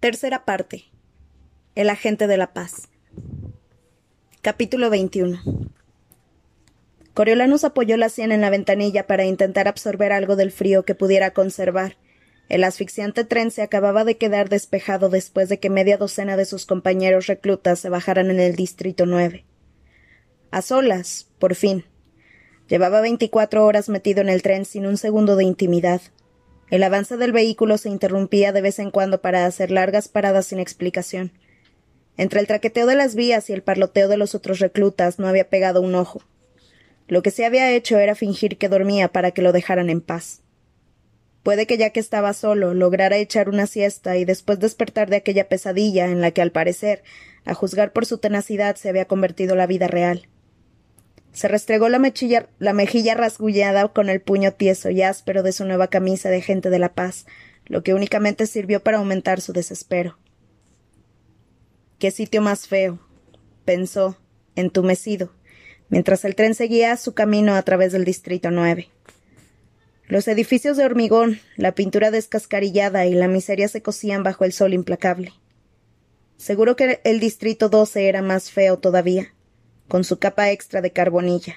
Tercera parte. El agente de la paz. Capítulo 21. Coriolanus apoyó la sien en la ventanilla para intentar absorber algo del frío que pudiera conservar. El asfixiante tren se acababa de quedar despejado después de que media docena de sus compañeros reclutas se bajaran en el Distrito 9. A solas, por fin. Llevaba veinticuatro horas metido en el tren sin un segundo de intimidad. El avance del vehículo se interrumpía de vez en cuando para hacer largas paradas sin explicación. Entre el traqueteo de las vías y el parloteo de los otros reclutas no había pegado un ojo. Lo que se había hecho era fingir que dormía para que lo dejaran en paz. Puede que ya que estaba solo lograra echar una siesta y después despertar de aquella pesadilla en la que al parecer, a juzgar por su tenacidad, se había convertido la vida real. Se restregó la, la mejilla rasguñada con el puño tieso y áspero de su nueva camisa de gente de la paz, lo que únicamente sirvió para aumentar su desespero. Qué sitio más feo, pensó, entumecido, mientras el tren seguía su camino a través del Distrito 9. Los edificios de hormigón, la pintura descascarillada y la miseria se cosían bajo el sol implacable. Seguro que el Distrito 12 era más feo todavía con su capa extra de carbonilla.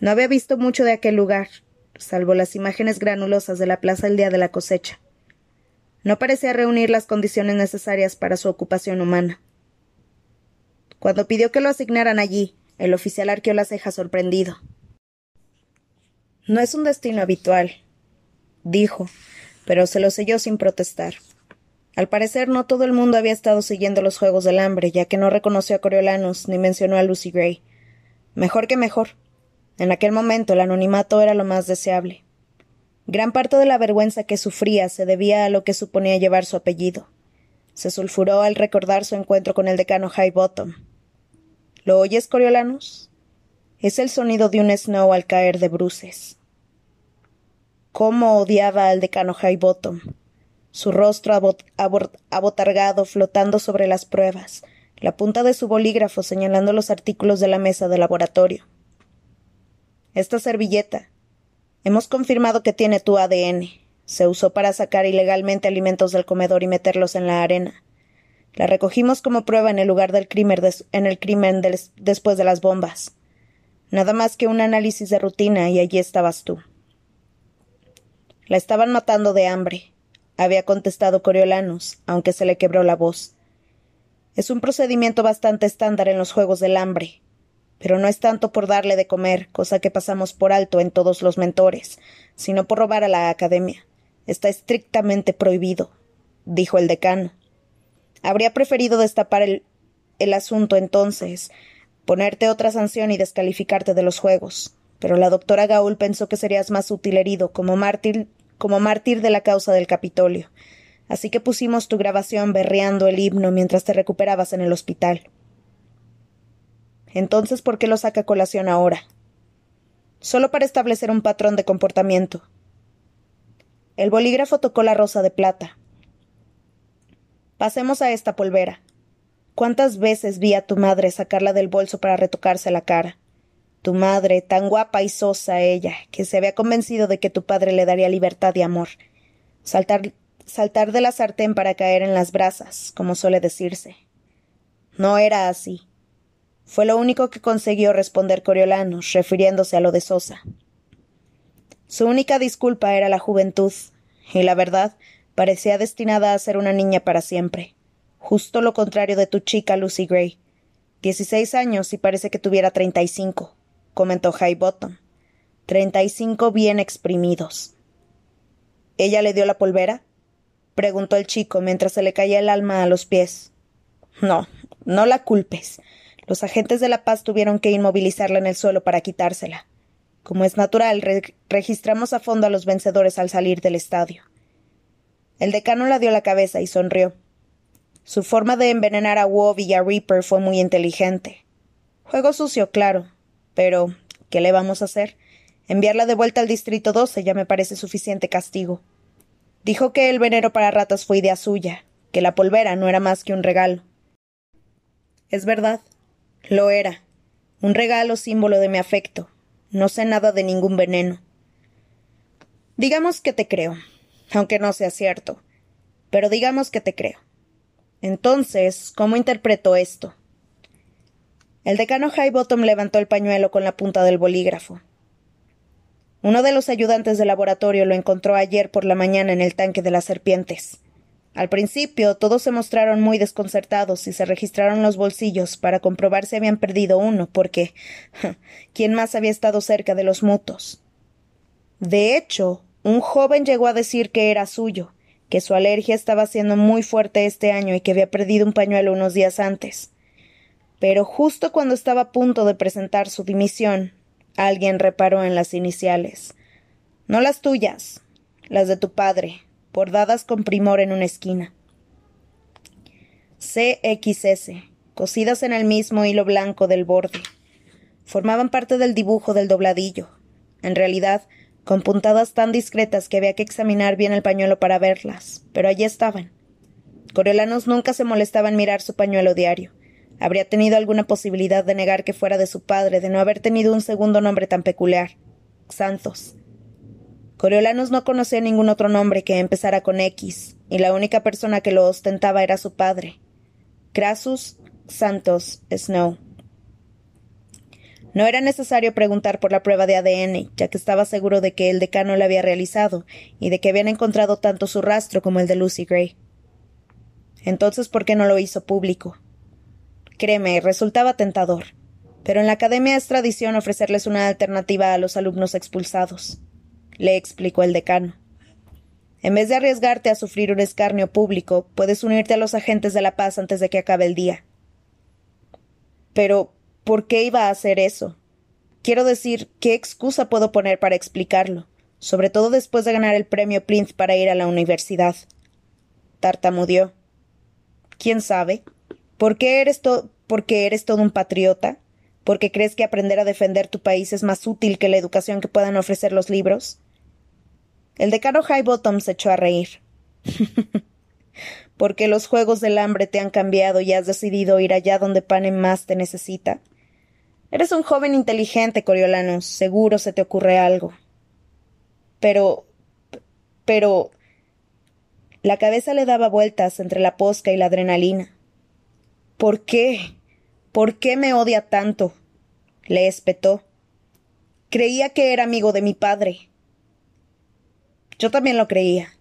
No había visto mucho de aquel lugar, salvo las imágenes granulosas de la plaza el día de la cosecha. No parecía reunir las condiciones necesarias para su ocupación humana. Cuando pidió que lo asignaran allí, el oficial arqueó las cejas sorprendido. No es un destino habitual, dijo, pero se lo selló sin protestar. Al parecer no todo el mundo había estado siguiendo los Juegos del Hambre, ya que no reconoció a Coriolanus ni mencionó a Lucy Gray. Mejor que mejor. En aquel momento el anonimato era lo más deseable. Gran parte de la vergüenza que sufría se debía a lo que suponía llevar su apellido. Se sulfuró al recordar su encuentro con el decano Highbottom. ¿Lo oyes, Coriolanus? Es el sonido de un Snow al caer de bruces. ¿Cómo odiaba al decano Highbottom? Su rostro abotargado flotando sobre las pruebas, la punta de su bolígrafo señalando los artículos de la mesa de laboratorio. Esta servilleta. Hemos confirmado que tiene tu ADN. Se usó para sacar ilegalmente alimentos del comedor y meterlos en la arena. La recogimos como prueba en el lugar del crimen, en el crimen después de las bombas. Nada más que un análisis de rutina y allí estabas tú. La estaban matando de hambre había contestado Coriolanus, aunque se le quebró la voz. Es un procedimiento bastante estándar en los Juegos del Hambre, pero no es tanto por darle de comer, cosa que pasamos por alto en todos los mentores, sino por robar a la Academia. Está estrictamente prohibido, dijo el decano. Habría preferido destapar el, asunto entonces, ponerte otra sanción y descalificarte de los Juegos, pero la doctora Gaul pensó que serías más útil herido como mártir como mártir de la causa del Capitolio. Así que pusimos tu grabación berreando el himno mientras te recuperabas en el hospital. Entonces, ¿por qué lo saca colación ahora? Solo para establecer un patrón de comportamiento. El bolígrafo tocó la rosa de plata. Pasemos a esta polvera. ¿Cuántas veces vi a tu madre sacarla del bolso para retocarse la cara? Tu madre, tan guapa y sosa ella, que se había convencido de que tu padre le daría libertad y amor. Saltar, saltar de la sartén para caer en las brasas, como suele decirse. No era así. Fue lo único que consiguió responder Coriolanus, refiriéndose a lo de Sosa. Su única disculpa era la juventud, y la verdad parecía destinada a ser una niña para siempre. Justo lo contrario de tu chica Lucy Gray. Dieciséis años y parece que tuviera treinta y cinco comentó Highbottom. Treinta y cinco bien exprimidos. ¿Ella le dio la polvera? preguntó el chico mientras se le caía el alma a los pies. No, no la culpes. Los agentes de la paz tuvieron que inmovilizarla en el suelo para quitársela. Como es natural, registramos a fondo a los vencedores al salir del estadio. El decano la dio la cabeza y sonrió. Su forma de envenenar a Wov y a Reaper fue muy inteligente. Juego sucio, claro, pero, ¿qué le vamos a hacer? Enviarla de vuelta al Distrito 12 ya me parece suficiente castigo. Dijo que el veneno para ratas fue idea suya, que la polvera no era más que un regalo. Es verdad, lo era. Un regalo símbolo de mi afecto. No sé nada de ningún veneno. Digamos que te creo, aunque no sea cierto. Pero digamos que te creo. Entonces, ¿cómo interpreto esto? El decano Highbottom levantó el pañuelo con la punta del bolígrafo. Uno de los ayudantes de laboratorio lo encontró ayer por la mañana en el tanque de las serpientes. Al principio todos se mostraron muy desconcertados y se registraron los bolsillos para comprobar si habían perdido uno, porque ¿quién más había estado cerca de los mutos? De hecho, un joven llegó a decir que era suyo, que su alergia estaba siendo muy fuerte este año y que había perdido un pañuelo unos días antes. Pero justo cuando estaba a punto de presentar su dimisión, Alguien reparó en las iniciales. No las tuyas, las de tu padre, bordadas con primor en una esquina. CXS, cosidas en el mismo hilo blanco del borde. Formaban parte del dibujo del dobladillo. En realidad, con puntadas tan discretas que había que examinar bien el pañuelo para verlas, pero allí estaban. Coriolanos nunca se molestaba en mirar su pañuelo diario. Habría tenido alguna posibilidad de negar que fuera de su padre, de no haber tenido un segundo nombre tan peculiar. Santos. Coriolanos no conocía ningún otro nombre que empezara con X, y la única persona que lo ostentaba era su padre. Crassus Santos Snow. No era necesario preguntar por la prueba de ADN, ya que estaba seguro de que el decano la había realizado y de que habían encontrado tanto su rastro como el de Lucy Gray. Entonces, ¿por qué no lo hizo público? Créeme, resultaba tentador. Pero en la academia es tradición ofrecerles una alternativa a los alumnos expulsados, le explicó el decano. En vez de arriesgarte a sufrir un escarnio público, puedes unirte a los agentes de la paz antes de que acabe el día. Pero, ¿por qué iba a hacer eso? Quiero decir, ¿qué excusa puedo poner para explicarlo? Sobre todo después de ganar el premio Plinth para ir a la universidad. Tartamudeó. ¿Quién sabe? ¿Por qué eres, porque eres todo un patriota? ¿Porque crees que aprender a defender tu país es más útil que la educación que puedan ofrecer los libros? El decano Highbottom se echó a reír. porque los juegos del hambre te han cambiado y has decidido ir allá donde Pane más te necesita. Eres un joven inteligente, Coriolanus. Seguro se te ocurre algo. Pero. pero. La cabeza le daba vueltas entre la posca y la adrenalina. ¿Por qué? ¿Por qué me odia tanto? le espetó. Creía que era amigo de mi padre. Yo también lo creía,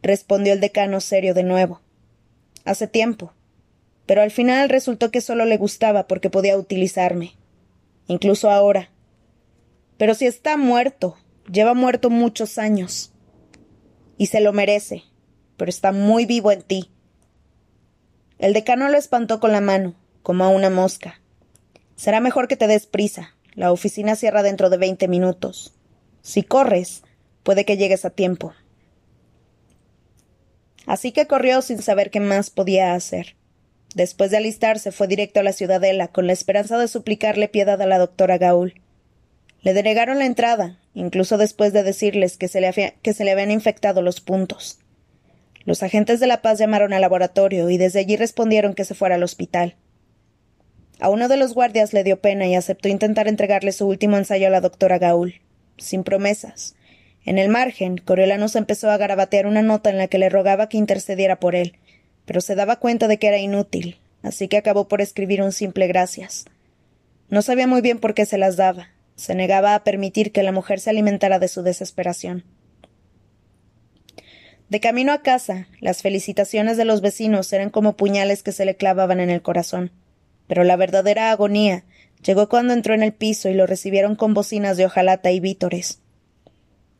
respondió el decano serio de nuevo. Hace tiempo. Pero al final resultó que solo le gustaba porque podía utilizarme. Incluso ahora. Pero si está muerto, lleva muerto muchos años. Y se lo merece, pero está muy vivo en ti. El decano lo espantó con la mano, como a una mosca. Será mejor que te des prisa. La oficina cierra dentro de veinte minutos. Si corres, puede que llegues a tiempo. Así que corrió sin saber qué más podía hacer. Después de alistarse, fue directo a la ciudadela, con la esperanza de suplicarle piedad a la doctora Gaul. Le denegaron la entrada, incluso después de decirles que se le, que se le habían infectado los puntos. Los agentes de la paz llamaron al laboratorio y desde allí respondieron que se fuera al hospital. A uno de los guardias le dio pena y aceptó intentar entregarle su último ensayo a la doctora Gaul, sin promesas. En el margen, Coriolanus empezó a garabatear una nota en la que le rogaba que intercediera por él, pero se daba cuenta de que era inútil, así que acabó por escribir un simple gracias. No sabía muy bien por qué se las daba. Se negaba a permitir que la mujer se alimentara de su desesperación. De camino a casa, las felicitaciones de los vecinos eran como puñales que se le clavaban en el corazón. Pero la verdadera agonía llegó cuando entró en el piso y lo recibieron con bocinas de hojalata y vítores.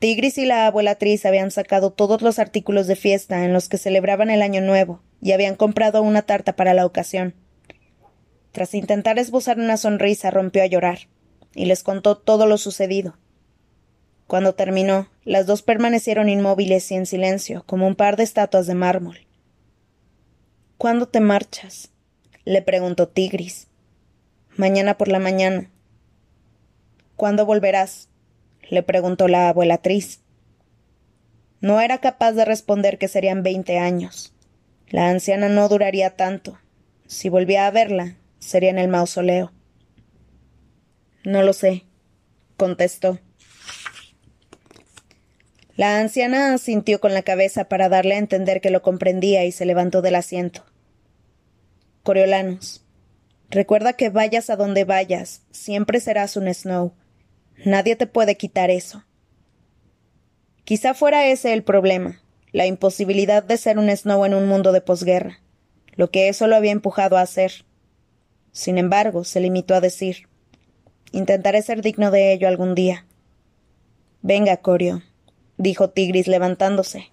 Tigris y la abuelatriz habían sacado todos los artículos de fiesta en los que celebraban el Año Nuevo y habían comprado una tarta para la ocasión. Tras intentar esbozar una sonrisa, rompió a llorar y les contó todo lo sucedido. Cuando terminó, las dos permanecieron inmóviles y en silencio, como un par de estatuas de mármol. ¿Cuándo te marchas? le preguntó Tigris. Mañana por la mañana. ¿Cuándo volverás? le preguntó la abuelatriz. No era capaz de responder que serían veinte años. La anciana no duraría tanto. Si volvía a verla, sería en el mausoleo. No lo sé, contestó. La anciana asintió con la cabeza para darle a entender que lo comprendía y se levantó del asiento. Coriolanus. Recuerda que vayas a donde vayas, siempre serás un Snow. Nadie te puede quitar eso. Quizá fuera ese el problema, la imposibilidad de ser un Snow en un mundo de posguerra, lo que eso lo había empujado a hacer. Sin embargo, se limitó a decir Intentaré ser digno de ello algún día. Venga, Corio, dijo Tigris levantándose.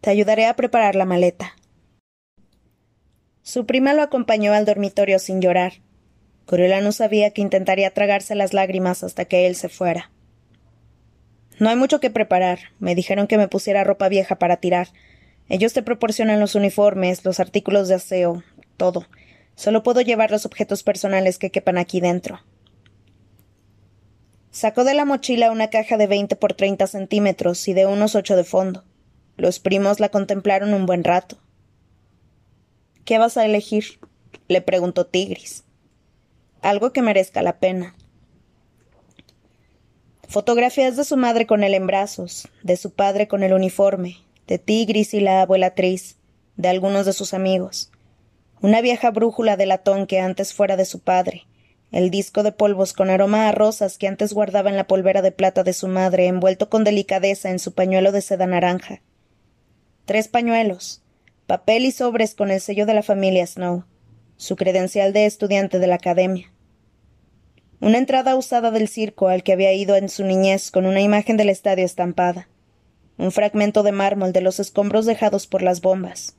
Te ayudaré a preparar la maleta. Su prima lo acompañó al dormitorio sin llorar. Coriolano sabía que intentaría tragarse las lágrimas hasta que él se fuera. No hay mucho que preparar. Me dijeron que me pusiera ropa vieja para tirar. Ellos te proporcionan los uniformes, los artículos de aseo, todo. Solo puedo llevar los objetos personales que quepan aquí dentro. Sacó de la mochila una caja de veinte por treinta centímetros y de unos ocho de fondo. Los primos la contemplaron un buen rato. ¿Qué vas a elegir? le preguntó Tigris. Algo que merezca la pena. Fotografías de su madre con él en brazos, de su padre con el uniforme, de Tigris y la abuelatriz, de algunos de sus amigos. Una vieja brújula de latón que antes fuera de su padre, el disco de polvos con aroma a rosas que antes guardaba en la polvera de plata de su madre, envuelto con delicadeza en su pañuelo de seda naranja. Tres pañuelos, papel y sobres con el sello de la familia Snow, su credencial de estudiante de la academia. Una entrada usada del circo al que había ido en su niñez con una imagen del estadio estampada. Un fragmento de mármol de los escombros dejados por las bombas.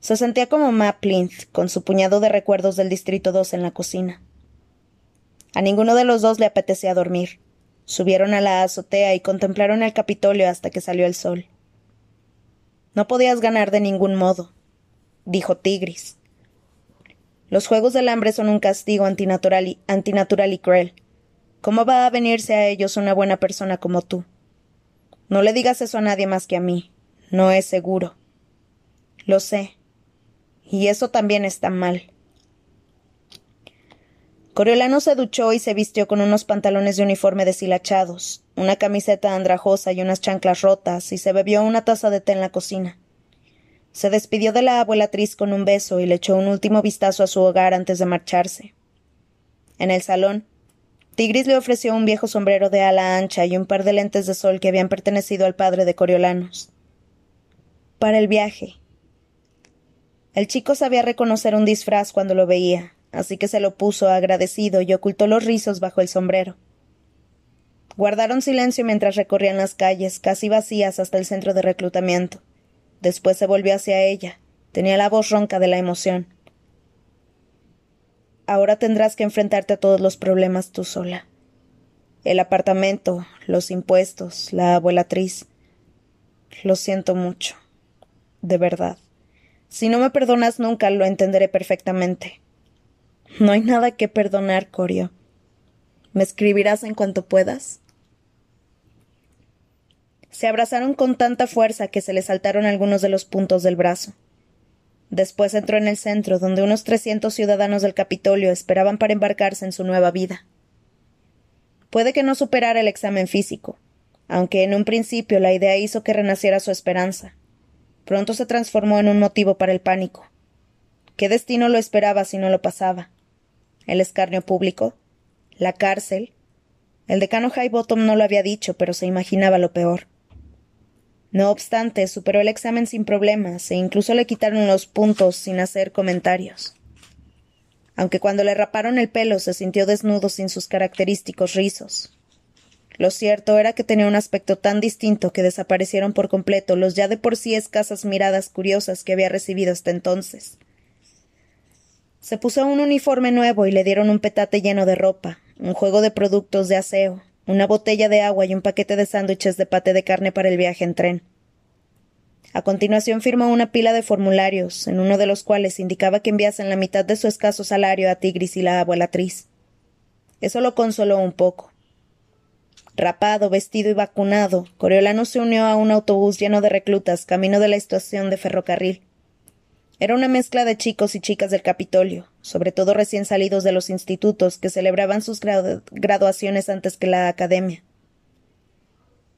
Se sentía como Ma Plinth, con su puñado de recuerdos del Distrito 2 en la cocina. A ninguno de los dos le apetecía dormir. Subieron a la azotea y contemplaron el Capitolio hasta que salió el sol. No podías ganar de ningún modo, dijo Tigris. Los Juegos del Hambre son un castigo antinatural y, cruel. ¿Cómo va a venirse a ellos una buena persona como tú? No le digas eso a nadie más que a mí. No es seguro. Lo sé. Y eso también está mal. Coriolano se duchó y se vistió con unos pantalones de uniforme deshilachados, una camiseta andrajosa y unas chanclas rotas, y se bebió una taza de té en la cocina. Se despidió de la abuelatriz con un beso y le echó un último vistazo a su hogar antes de marcharse. En el salón, Tigris le ofreció un viejo sombrero de ala ancha y un par de lentes de sol que habían pertenecido al padre de Coriolanos. Para el viaje. El chico sabía reconocer un disfraz cuando lo veía, así que se lo puso agradecido y ocultó los rizos bajo el sombrero. Guardaron silencio mientras recorrían las calles, casi vacías hasta el centro de reclutamiento. Después se volvió hacia ella. Tenía la voz ronca de la emoción. Ahora tendrás que enfrentarte a todos los problemas tú sola. El apartamento, los impuestos, la abuelatriz. Lo siento mucho. De verdad. Si no me perdonas nunca, lo entenderé perfectamente. No hay nada que perdonar, Corio. ¿Me escribirás en cuanto puedas? Se abrazaron con tanta fuerza que se le saltaron algunos de los puntos del brazo. Después entró en el centro, donde unos trescientos ciudadanos del Capitolio esperaban para embarcarse en su nueva vida. Puede que no superara el examen físico, aunque en un principio la idea hizo que renaciera su esperanza. Pronto se transformó en un motivo para el pánico. ¿Qué destino lo esperaba si no lo pasaba? El escarnio público, la cárcel. El decano Highbottom no lo había dicho, pero se imaginaba lo peor. No obstante, superó el examen sin problemas e incluso le quitaron los puntos sin hacer comentarios. Aunque cuando le raparon el pelo se sintió desnudo sin sus característicos rizos. Lo cierto era que tenía un aspecto tan distinto que desaparecieron por completo los ya de por sí escasas miradas curiosas que había recibido hasta entonces. Se puso un uniforme nuevo y le dieron un petate lleno de ropa, un juego de productos de aseo, una botella de agua y un paquete de sándwiches de pate de carne para el viaje en tren. A continuación firmó una pila de formularios, en uno de los cuales indicaba que enviasen la mitad de su escaso salario a Tigris y la abuelatriz. Eso lo consoló un poco. Rapado, vestido y vacunado, Coriolano se unió a un autobús lleno de reclutas camino de la estación de ferrocarril. Era una mezcla de chicos y chicas del Capitolio, sobre todo recién salidos de los institutos que celebraban sus graduaciones antes que la academia.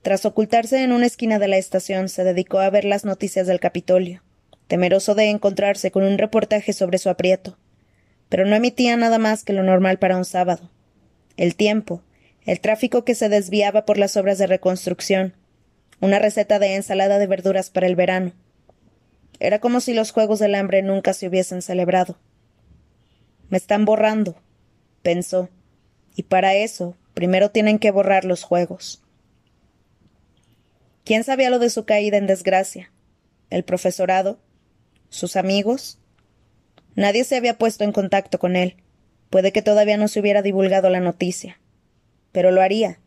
Tras ocultarse en una esquina de la estación, se dedicó a ver las noticias del Capitolio. temeroso de encontrarse con un reportaje sobre su aprieto. Pero no emitía nada más que lo normal para un sábado. El tiempo, el tráfico que se desviaba por las obras de reconstrucción, una receta de ensalada de verduras para el verano. Era como si los Juegos del Hambre nunca se hubiesen celebrado. Me están borrando, pensó, y para eso primero tienen que borrar los Juegos. ¿Quién sabía lo de su caída en desgracia? ¿El profesorado? ¿Sus amigos? Nadie se había puesto en contacto con él. Puede que todavía no se hubiera divulgado la noticia. Pero lo haría.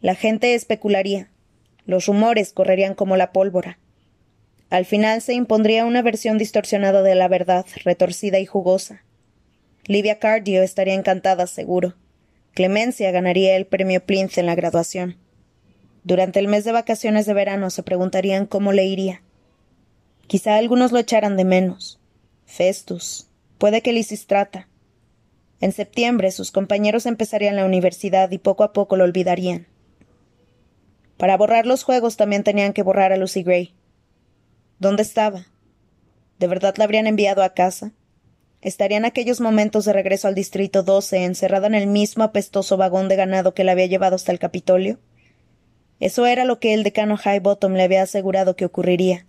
La gente especularía. Los rumores correrían como la pólvora. Al final se impondría una versión distorsionada de la verdad, retorcida y jugosa. Livia Cardio estaría encantada, seguro. Clemencia ganaría el premio Plinth en la graduación. Durante el mes de vacaciones de verano se preguntarían cómo le iría. Quizá algunos lo echaran de menos. Festus. Puede que Lisistrata. En septiembre sus compañeros empezarían la universidad y poco a poco lo olvidarían. Para borrar los juegos también tenían que borrar a Lucy Gray. ¿Dónde estaba? ¿De verdad la habrían enviado a casa? ¿Estarían aquellos momentos de regreso al Distrito 12 encerrada en el mismo apestoso vagón de ganado que la había llevado hasta el Capitolio? Eso era lo que el decano Highbottom le había asegurado que ocurriría.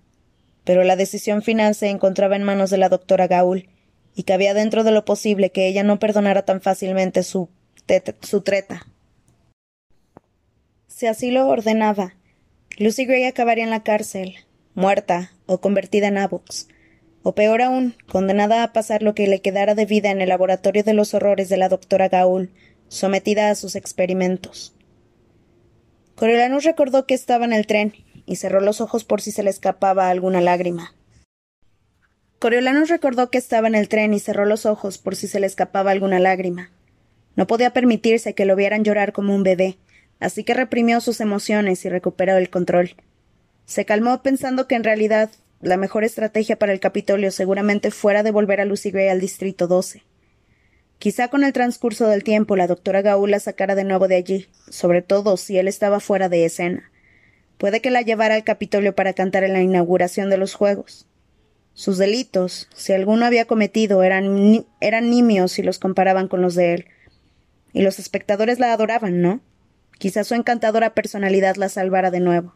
Pero la decisión final se encontraba en manos de la doctora Gaul, y cabía dentro de lo posible que ella no perdonara tan fácilmente su, su treta. Si así lo ordenaba, Lucy Gray acabaría en la cárcel, muerta o convertida en Avox, o peor aún, condenada a pasar lo que le quedara de vida en el laboratorio de los horrores de la doctora Gaul, sometida a sus experimentos. Coriolanus recordó que estaba en el tren y cerró los ojos por si se le escapaba alguna lágrima. Coriolanus recordó que estaba en el tren y cerró los ojos por si se le escapaba alguna lágrima. No podía permitirse que lo vieran llorar como un bebé, así que reprimió sus emociones y recuperó el control. Se calmó pensando que en realidad la mejor estrategia para el Capitolio seguramente fuera devolver a Lucy Gray al Distrito 12. Quizá con el transcurso del tiempo la doctora Gaul la sacara de nuevo de allí, sobre todo si él estaba fuera de escena. Puede que la llevara al Capitolio para cantar en la inauguración de los Juegos. Sus delitos, si alguno había cometido, eran, eran nimios si los comparaban con los de él. Y los espectadores la adoraban, ¿no? Quizá su encantadora personalidad la salvara de nuevo.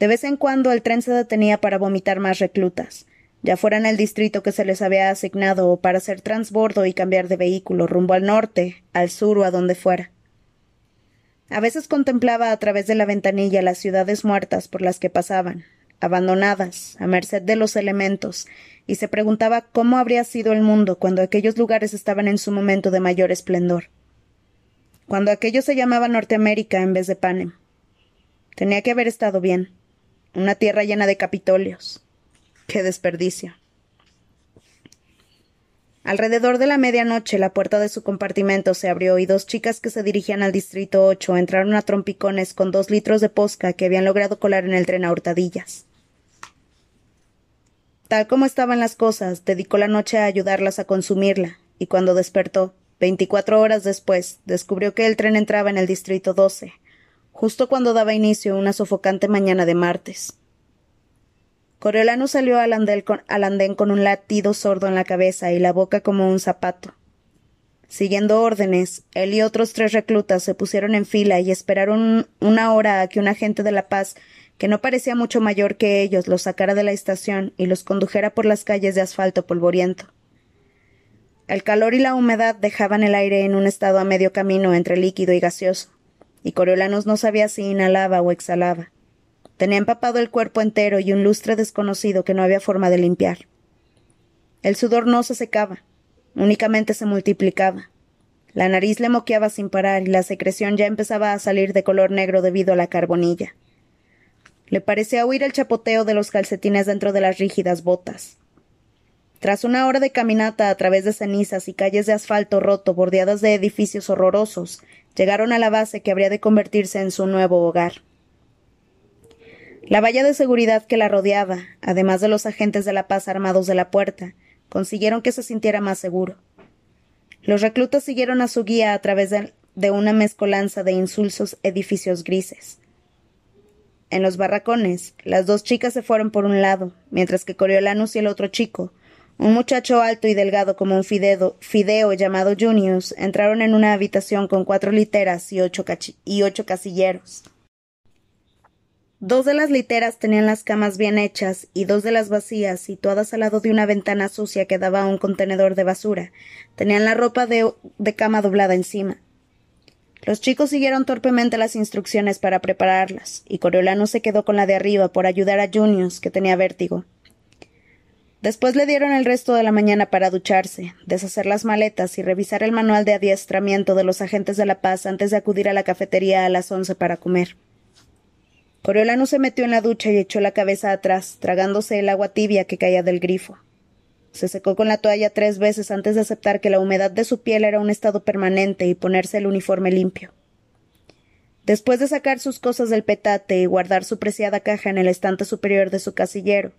De vez en cuando el tren se detenía para vomitar más reclutas, ya fuera en el distrito que se les había asignado o para hacer transbordo y cambiar de vehículo rumbo al norte, al sur o a donde fuera. A veces contemplaba a través de la ventanilla las ciudades muertas por las que pasaban, abandonadas, a merced de los elementos, y se preguntaba cómo habría sido el mundo cuando aquellos lugares estaban en su momento de mayor esplendor. Cuando aquello se llamaba Norteamérica en vez de Panem. Tenía que haber estado bien. Una tierra llena de capitolios, ¡Qué desperdicio! Alrededor de la medianoche la puerta de su compartimento se abrió y dos chicas que se dirigían al distrito 8 entraron a trompicones con dos litros de posca que habían logrado colar en el tren a hurtadillas. Tal como estaban las cosas, dedicó la noche a ayudarlas a consumirla, y cuando despertó, veinticuatro horas después, descubrió que el tren entraba en el distrito 12, justo cuando daba inicio una sofocante mañana de martes. Coriolano salió al con, andén con un latido sordo en la cabeza y la boca como un zapato. Siguiendo órdenes, él y otros tres reclutas se pusieron en fila y esperaron una hora a que un agente de la paz, que no parecía mucho mayor que ellos, los sacara de la estación y los condujera por las calles de asfalto polvoriento. El calor y la humedad dejaban el aire en un estado a medio camino entre líquido y gaseoso, y Coriolanos no sabía si inhalaba o exhalaba. Tenía empapado el cuerpo entero y un lustre desconocido que no había forma de limpiar. El sudor no se secaba, únicamente se multiplicaba. La nariz le moqueaba sin parar y la secreción ya empezaba a salir de color negro debido a la carbonilla. Le parecía oír el chapoteo de los calcetines dentro de las rígidas botas. Tras una hora de caminata a través de cenizas y calles de asfalto roto bordeadas de edificios horrorosos, llegaron a la base que habría de convertirse en su nuevo hogar. La valla de seguridad que la rodeaba, además de los agentes de la paz armados de la puerta, consiguieron que se sintiera más seguro. Los reclutas siguieron a su guía a través de, una mezcolanza de insulsos edificios grises. en los barracones, las dos chicas se fueron por un lado, mientras que Coriolanus y el otro chico, un muchacho alto y delgado como un fideo, llamado Junius, entraron en una habitación con cuatro literas y ocho, casilleros. Dos de las literas tenían las camas bien hechas y dos de las vacías, situadas al lado de una ventana sucia que daba a un contenedor de basura, tenían la ropa de cama doblada encima. Los chicos siguieron torpemente las instrucciones para prepararlas, y Coriolano se quedó con la de arriba por ayudar a Junius, que tenía vértigo. Después le dieron el resto de la mañana para ducharse, deshacer las maletas y revisar el manual de adiestramiento de los agentes de la paz antes de acudir a la cafetería a las once para comer. Coriolano se metió en la ducha y echó la cabeza atrás, tragándose el agua tibia que caía del grifo. Se secó con la toalla tres veces antes de aceptar que la humedad de su piel era un estado permanente y ponerse el uniforme limpio. Después de sacar sus cosas del petate y guardar su preciada caja en el estante superior de su casillero,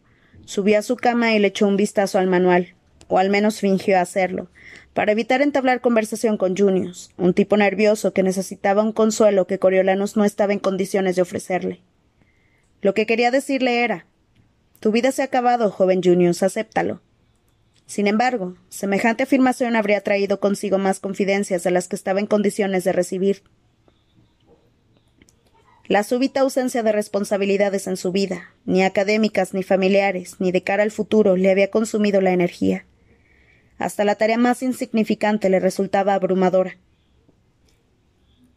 subió a su cama y le echó un vistazo al manual, o al menos fingió hacerlo, para evitar entablar conversación con Junius, un tipo nervioso que necesitaba un consuelo que Coriolanos no estaba en condiciones de ofrecerle. Lo que quería decirle era Tu vida se ha acabado, joven Junius, acéptalo. Sin embargo, semejante afirmación habría traído consigo más confidencias de las que estaba en condiciones de recibir. La súbita ausencia de responsabilidades en su vida, ni académicas ni familiares, ni de cara al futuro, le había consumido la energía. Hasta la tarea más insignificante le resultaba abrumadora.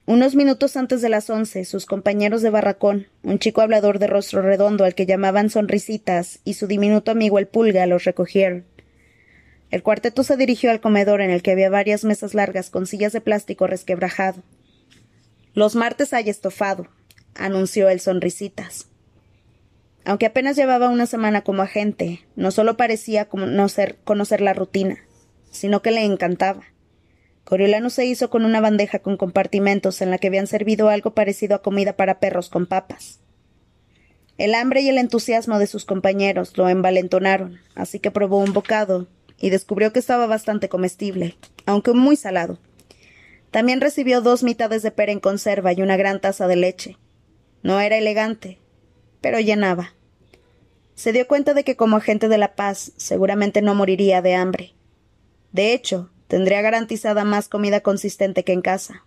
Unos minutos antes de las once, sus compañeros de barracón, un chico hablador de rostro redondo al que llamaban Sonrisitas y su diminuto amigo el Pulga, los recogieron. El cuarteto se dirigió al comedor en el que había varias mesas largas con sillas de plástico resquebrajado. Los martes hay estofado, anunció el Sonrisitas. Aunque apenas llevaba una semana como agente, no solo parecía conocer, conocer la rutina, sino que le encantaba. Coriolano se hizo con una bandeja con compartimentos en la que habían servido algo parecido a comida para perros con papas. El hambre y el entusiasmo de sus compañeros lo envalentonaron, así que probó un bocado y descubrió que estaba bastante comestible, aunque muy salado. También recibió dos mitades de pera en conserva y una gran taza de leche. No era elegante, pero llenaba. Se dio cuenta de que como agente de la paz seguramente no moriría de hambre. De hecho, Tendría garantizada más comida consistente que en casa.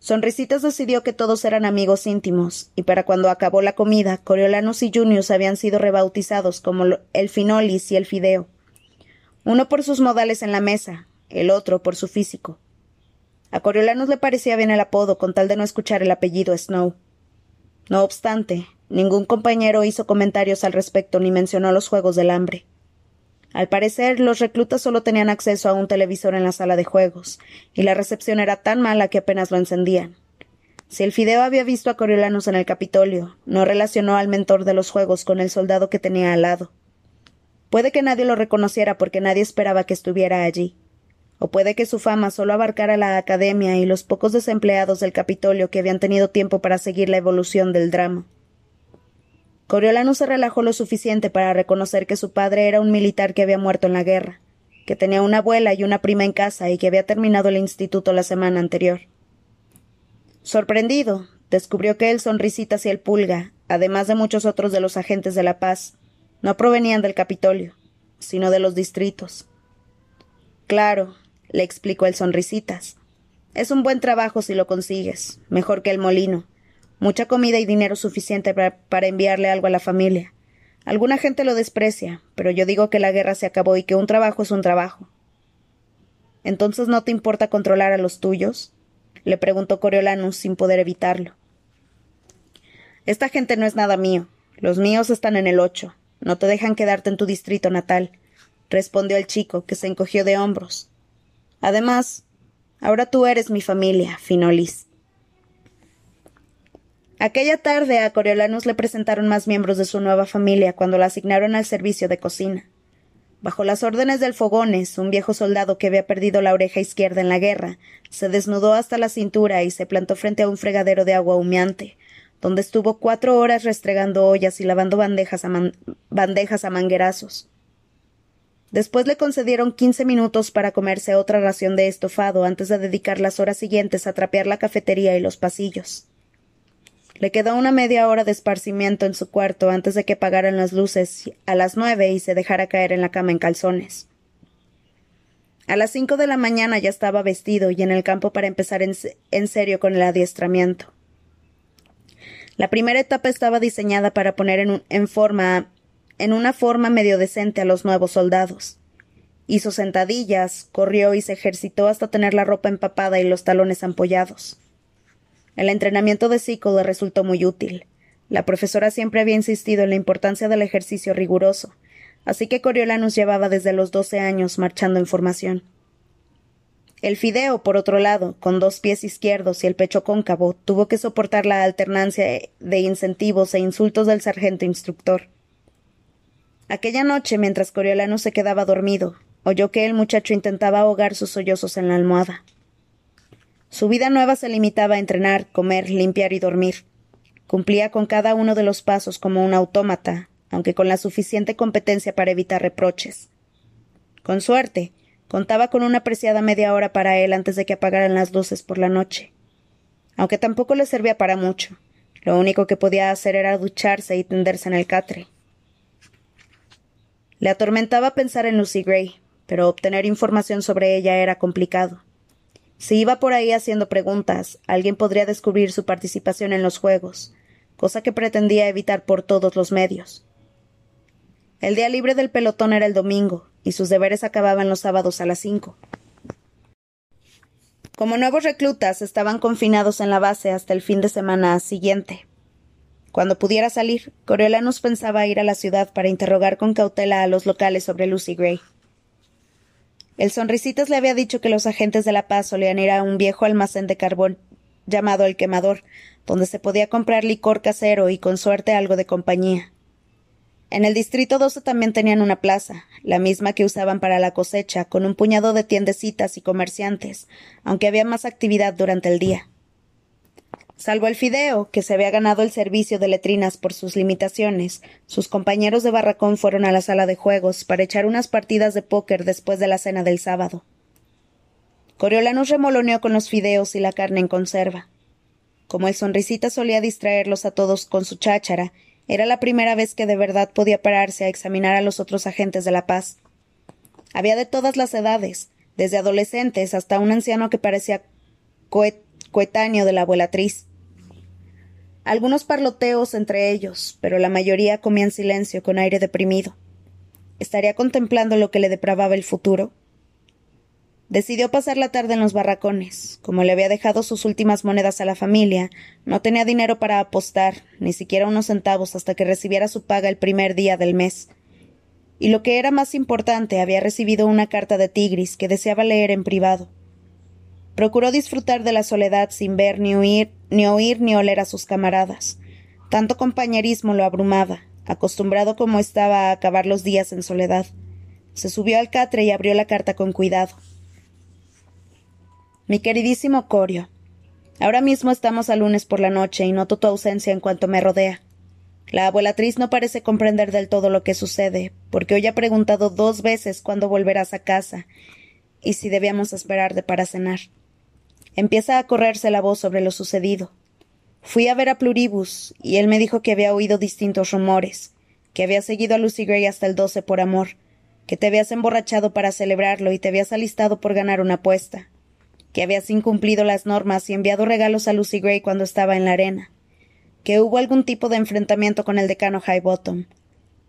Sonrisitas decidió que todos eran amigos íntimos, y para cuando acabó la comida, Coriolanus y Junius habían sido rebautizados como el Finolis y el Fideo. Uno por sus modales en la mesa, el otro por su físico. A Coriolanus le parecía bien el apodo con tal de no escuchar el apellido Snow. No obstante, ningún compañero hizo comentarios al respecto ni mencionó los Juegos del Hambre. Al parecer, los reclutas solo tenían acceso a un televisor en la sala de juegos, y la recepción era tan mala que apenas lo encendían. Si el Fideo había visto a Coriolanus en el Capitolio, no relacionó al mentor de los juegos con el soldado que tenía al lado. Puede que nadie lo reconociera porque nadie esperaba que estuviera allí. O puede que su fama solo abarcara la academia y los pocos desempleados del Capitolio que habían tenido tiempo para seguir la evolución del drama. Coriolano se relajó lo suficiente para reconocer que su padre era un militar que había muerto en la guerra, que tenía una abuela y una prima en casa y que había terminado el instituto la semana anterior. Sorprendido, descubrió que el Sonrisitas y el Pulga, además de muchos otros de los agentes de la paz, no provenían del Capitolio, sino de los distritos. Claro, le explicó el Sonrisitas. Es un buen trabajo si lo consigues, mejor que el molino, mucha comida y dinero suficiente para, enviarle algo a la familia. Alguna gente lo desprecia, pero yo digo que la guerra se acabó y que un trabajo es un trabajo. ¿Entonces no te importa controlar a los tuyos? le preguntó Coriolanus sin poder evitarlo. Esta gente no es nada mío. Los míos están en el ocho. No te dejan quedarte en tu distrito natal, respondió el chico, que se encogió de hombros. Además, ahora tú eres mi familia, Finolis. Aquella tarde a Coriolanus le presentaron más miembros de su nueva familia cuando la asignaron al servicio de cocina. Bajo las órdenes del Fogones, un viejo soldado que había perdido la oreja izquierda en la guerra, se desnudó hasta la cintura y se plantó frente a un fregadero de agua humeante, donde estuvo cuatro horas restregando ollas y lavando bandejas a, bandejas a manguerazos. Después le concedieron quince minutos para comerse otra ración de estofado antes de dedicar las horas siguientes a trapear la cafetería y los pasillos. Le quedó una media hora de esparcimiento en su cuarto antes de que apagaran las luces a las nueve y se dejara caer en la cama en calzones. A las cinco de la mañana ya estaba vestido y en el campo para empezar en, serio con el adiestramiento. La primera etapa estaba diseñada para poner en, en forma en una forma medio decente a los nuevos soldados. Hizo sentadillas, corrió y se ejercitó hasta tener la ropa empapada y los talones ampollados. El entrenamiento de Zico le resultó muy útil. La profesora siempre había insistido en la importancia del ejercicio riguroso, así que Coriolanus llevaba desde los doce años marchando en formación. El fideo, por otro lado, con dos pies izquierdos y el pecho cóncavo, tuvo que soportar la alternancia de incentivos e insultos del sargento instructor. Aquella noche, mientras Coriolanus se quedaba dormido, oyó que el muchacho intentaba ahogar sus sollozos en la almohada. Su vida nueva se limitaba a entrenar, comer, limpiar y dormir. Cumplía con cada uno de los pasos como un autómata, aunque con la suficiente competencia para evitar reproches. Con suerte, contaba con una apreciada media hora para él antes de que apagaran las luces por la noche. Aunque tampoco le servía para mucho. Lo único que podía hacer era ducharse y tenderse en el catre. Le atormentaba pensar en Lucy Gray, pero obtener información sobre ella era complicado. Si iba por ahí haciendo preguntas, alguien podría descubrir su participación en los juegos, cosa que pretendía evitar por todos los medios. El día libre del pelotón era el domingo, y sus deberes acababan los sábados a las cinco. Como nuevos reclutas estaban confinados en la base hasta el fin de semana siguiente. Cuando pudiera salir, Coriolanus pensaba ir a la ciudad para interrogar con cautela a los locales sobre Lucy Gray. El Sonrisitas le había dicho que los agentes de La Paz solían ir a un viejo almacén de carbón llamado El Quemador, donde se podía comprar licor casero y con suerte algo de compañía. En el Distrito 12 también tenían una plaza, la misma que usaban para la cosecha, con un puñado de tiendecitas y comerciantes, aunque había más actividad durante el día. Salvo el Fideo, que se había ganado el servicio de letrinas por sus limitaciones, sus compañeros de barracón fueron a la sala de juegos para echar unas partidas de póker después de la cena del sábado. Coriolanus remoloneó con los fideos y la carne en conserva. Como el sonrisita solía distraerlos a todos con su cháchara, era la primera vez que de verdad podía pararse a examinar a los otros agentes de la paz. Había de todas las edades, desde adolescentes hasta un anciano que parecía coetáneo de la abuelatriz algunos parloteos entre ellos, pero la mayoría comía en silencio, con aire deprimido. ¿Estaría contemplando lo que le depravaba el futuro? Decidió pasar la tarde en los barracones. Como le había dejado sus últimas monedas a la familia, no tenía dinero para apostar, ni siquiera unos centavos hasta que recibiera su paga el primer día del mes. Y lo que era más importante, había recibido una carta de Tigris que deseaba leer en privado. Procuró disfrutar de la soledad sin ver ni oír, ni oír ni oler a sus camaradas. Tanto compañerismo lo abrumaba, acostumbrado como estaba a acabar los días en soledad. Se subió al catre y abrió la carta con cuidado. Mi queridísimo Corio, ahora mismo estamos a lunes por la noche y noto tu ausencia en cuanto me rodea. La abuelatriz no parece comprender del todo lo que sucede, porque hoy ha preguntado dos veces cuándo volverás a casa y si debíamos esperarte para cenar. Empieza a correrse la voz sobre lo sucedido. Fui a ver a Pluribus, y él me dijo que había oído distintos rumores, que había seguido a Lucy Gray hasta el doce por amor, que te habías emborrachado para celebrarlo y te habías alistado por ganar una apuesta, que habías incumplido las normas y enviado regalos a Lucy Gray cuando estaba en la arena, que hubo algún tipo de enfrentamiento con el decano Highbottom.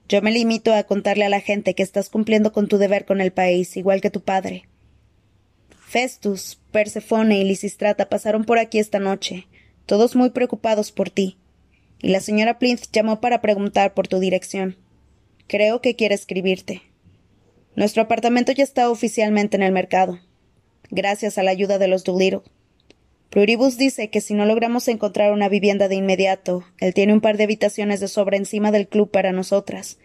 Yo me limito a contarle a la gente que estás cumpliendo con tu deber con el país, igual que tu padre, Festus, Persefone y Lisistrata pasaron por aquí esta noche, todos muy preocupados por ti. Y la señora Plinth llamó para preguntar por tu dirección. Creo que quiere escribirte. Nuestro apartamento ya está oficialmente en el mercado, gracias a la ayuda de los Doolittle. Pluribus dice que si no logramos encontrar una vivienda de inmediato, él tiene un par de habitaciones de sobra encima del club para nosotras.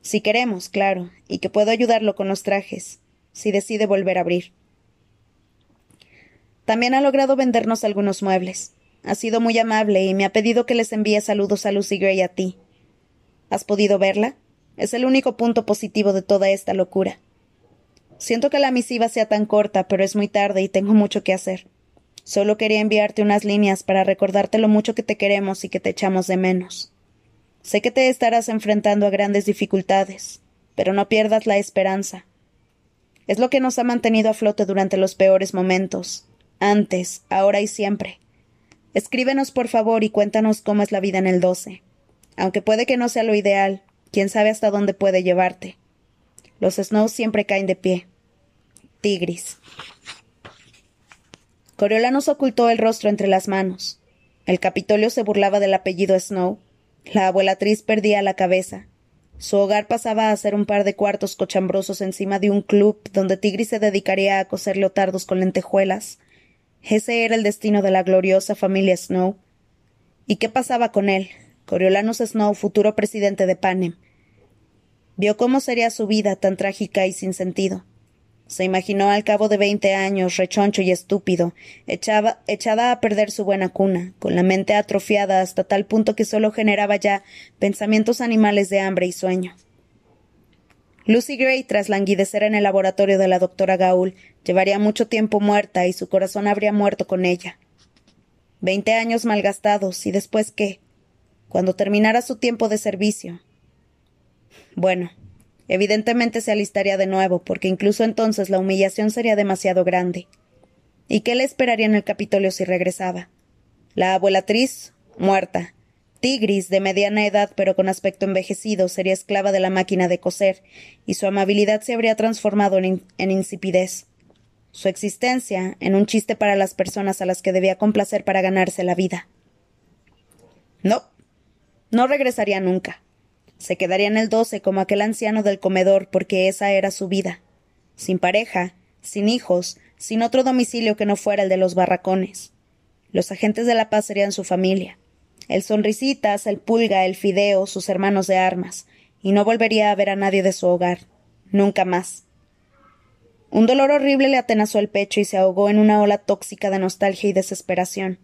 Si queremos, claro, y que puedo ayudarlo con los trajes, si decide volver a abrir. También ha logrado vendernos algunos muebles. Ha sido muy amable y me ha pedido que les envíe saludos a Lucy Gray y a ti. ¿Has podido verla? Es el único punto positivo de toda esta locura. Siento que la misiva sea tan corta, pero es muy tarde y tengo mucho que hacer. Solo quería enviarte unas líneas para recordarte lo mucho que te queremos y que te echamos de menos. Sé que te estarás enfrentando a grandes dificultades, pero no pierdas la esperanza. Es lo que nos ha mantenido a flote durante los peores momentos, antes, ahora y siempre. Escríbenos por favor y cuéntanos cómo es la vida en el 12. Aunque puede que no sea lo ideal, quién sabe hasta dónde puede llevarte. Los Snow siempre caen de pie. Tigris. Coriolanos ocultó el rostro entre las manos. El Capitolio se burlaba del apellido Snow. La abuelatriz perdía la cabeza. Su hogar pasaba a ser un par de cuartos cochambrosos encima de un club donde Tigris se dedicaría a coser leotardos con lentejuelas. Ese era el destino de la gloriosa familia Snow. ¿Y qué pasaba con él? Coriolanos Snow, futuro presidente de Panem. Vio cómo sería su vida tan trágica y sin sentido. Se imaginó al cabo de veinte años, rechoncho y estúpido, echada a perder su buena cuna, con la mente atrofiada hasta tal punto que solo generaba ya pensamientos animales de hambre y sueño. Lucy Gray, tras languidecer en el laboratorio de la doctora Gaul, llevaría mucho tiempo muerta y su corazón habría muerto con ella. Veinte años malgastados, ¿y después qué? Cuando terminara su tiempo de servicio. Bueno, Evidentemente se alistaría de nuevo, porque incluso entonces la humillación sería demasiado grande. ¿Y qué le esperaría en el Capitolio si regresaba? La abuelatriz, muerta. Tigris, de mediana edad pero con aspecto envejecido, sería esclava de la máquina de coser, y su amabilidad se habría transformado en, en insipidez. Su existencia, en un chiste para las personas a las que debía complacer para ganarse la vida. No, no regresaría nunca. Se quedaría en el doce como aquel anciano del comedor porque esa era su vida. Sin pareja, sin hijos, sin otro domicilio que no fuera el de los barracones. Los agentes de la paz serían su familia. El sonrisitas, el pulga, el fideo, sus hermanos de armas, y no volvería a ver a nadie de su hogar. Nunca más. Un dolor horrible le atenazó el pecho y se ahogó en una ola tóxica de nostalgia y desesperación.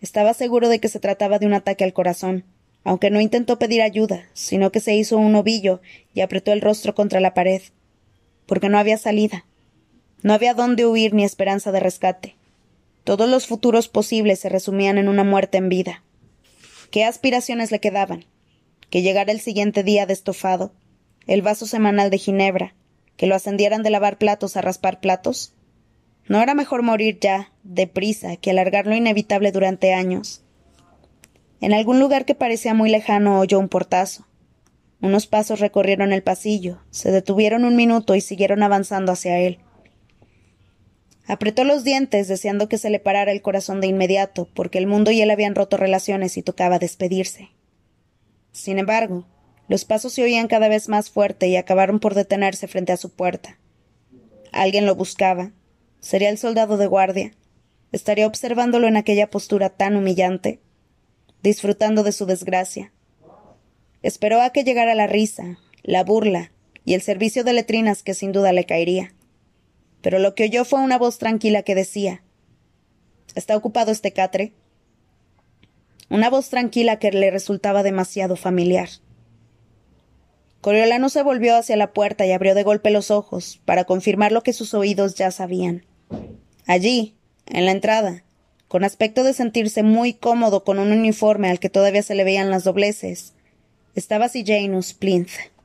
Estaba seguro de que se trataba de un ataque al corazón, aunque no intentó pedir ayuda, sino que se hizo un ovillo y apretó el rostro contra la pared, porque no había salida. No había dónde huir ni esperanza de rescate. Todos los futuros posibles se resumían en una muerte en vida. ¿Qué aspiraciones le quedaban? Que llegara el siguiente día de estofado, el vaso semanal de Ginebra, que lo ascendieran de lavar platos a raspar platos. ¿No era mejor morir ya, deprisa, que alargar lo inevitable durante años? En algún lugar que parecía muy lejano oyó un portazo. Unos pasos recorrieron el pasillo, se detuvieron un minuto y siguieron avanzando hacia él. Apretó los dientes, deseando que se le parara el corazón de inmediato, porque el mundo y él habían roto relaciones y tocaba despedirse. Sin embargo, los pasos se oían cada vez más fuerte y acabaron por detenerse frente a su puerta. Alguien lo buscaba. ¿Sería el soldado de guardia? ¿Estaría observándolo en aquella postura tan humillante? disfrutando de su desgracia. Esperó a que llegara la risa, la burla y el servicio de letrinas que sin duda le caería. Pero lo que oyó fue una voz tranquila que decía ¿Está ocupado este catre? Una voz tranquila que le resultaba demasiado familiar. Coriolano se volvió hacia la puerta y abrió de golpe los ojos, para confirmar lo que sus oídos ya sabían. Allí, en la entrada, con aspecto de sentirse muy cómodo con un uniforme al que todavía se le veían las dobleces. Estaba Janus Plinth.